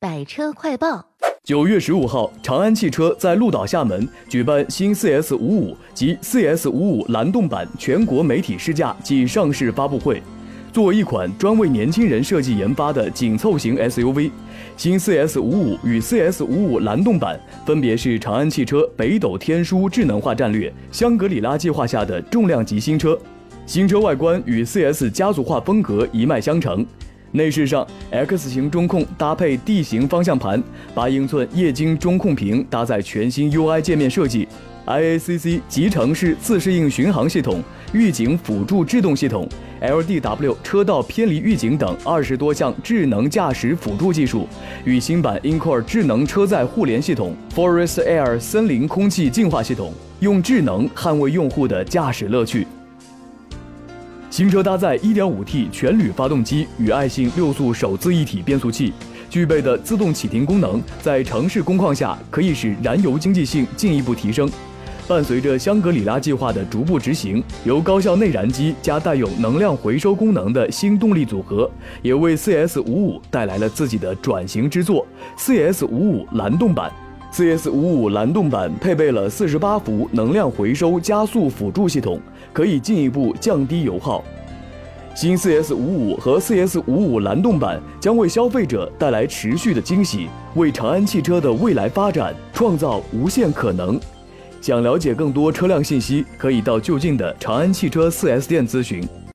百车快报：九月十五号，长安汽车在鹭岛厦门举办新 CS 五五及 CS 五五蓝动版全国媒体试驾暨上市发布会。作为一款专为年轻人设计研发的紧凑型 SUV，新 CS 五五与 CS 五五蓝动版分别是长安汽车北斗天枢智能化战略、香格里拉计划下的重量级新车。新车外观与 CS 家族化风格一脉相承。内饰上，X 型中控搭配 D 型方向盘，八英寸液晶中控屏搭载全新 UI 界面设计，IACC 集成式自适应巡航系统、预警辅助制动系统、LDW 车道偏离预警等二十多项智能驾驶辅助技术，与新版 InCore 智能车载互联系统、Forest Air 森林空气净化系统，用智能捍卫用户的驾驶乐趣。新车搭载 1.5T 全铝发动机与爱信六速手自一体变速器，具备的自动启停功能，在城市工况下可以使燃油经济性进一步提升。伴随着香格里拉计划的逐步执行，由高效内燃机加带有能量回收功能的新动力组合，也为 CS55 带来了自己的转型之作 ——CS55 蓝动版。CS55 蓝动版配备了48伏能量回收加速辅助系统，可以进一步降低油耗。新 CS55 和 CS55 蓝动版将为消费者带来持续的惊喜，为长安汽车的未来发展创造无限可能。想了解更多车辆信息，可以到就近的长安汽车 4S 店咨询。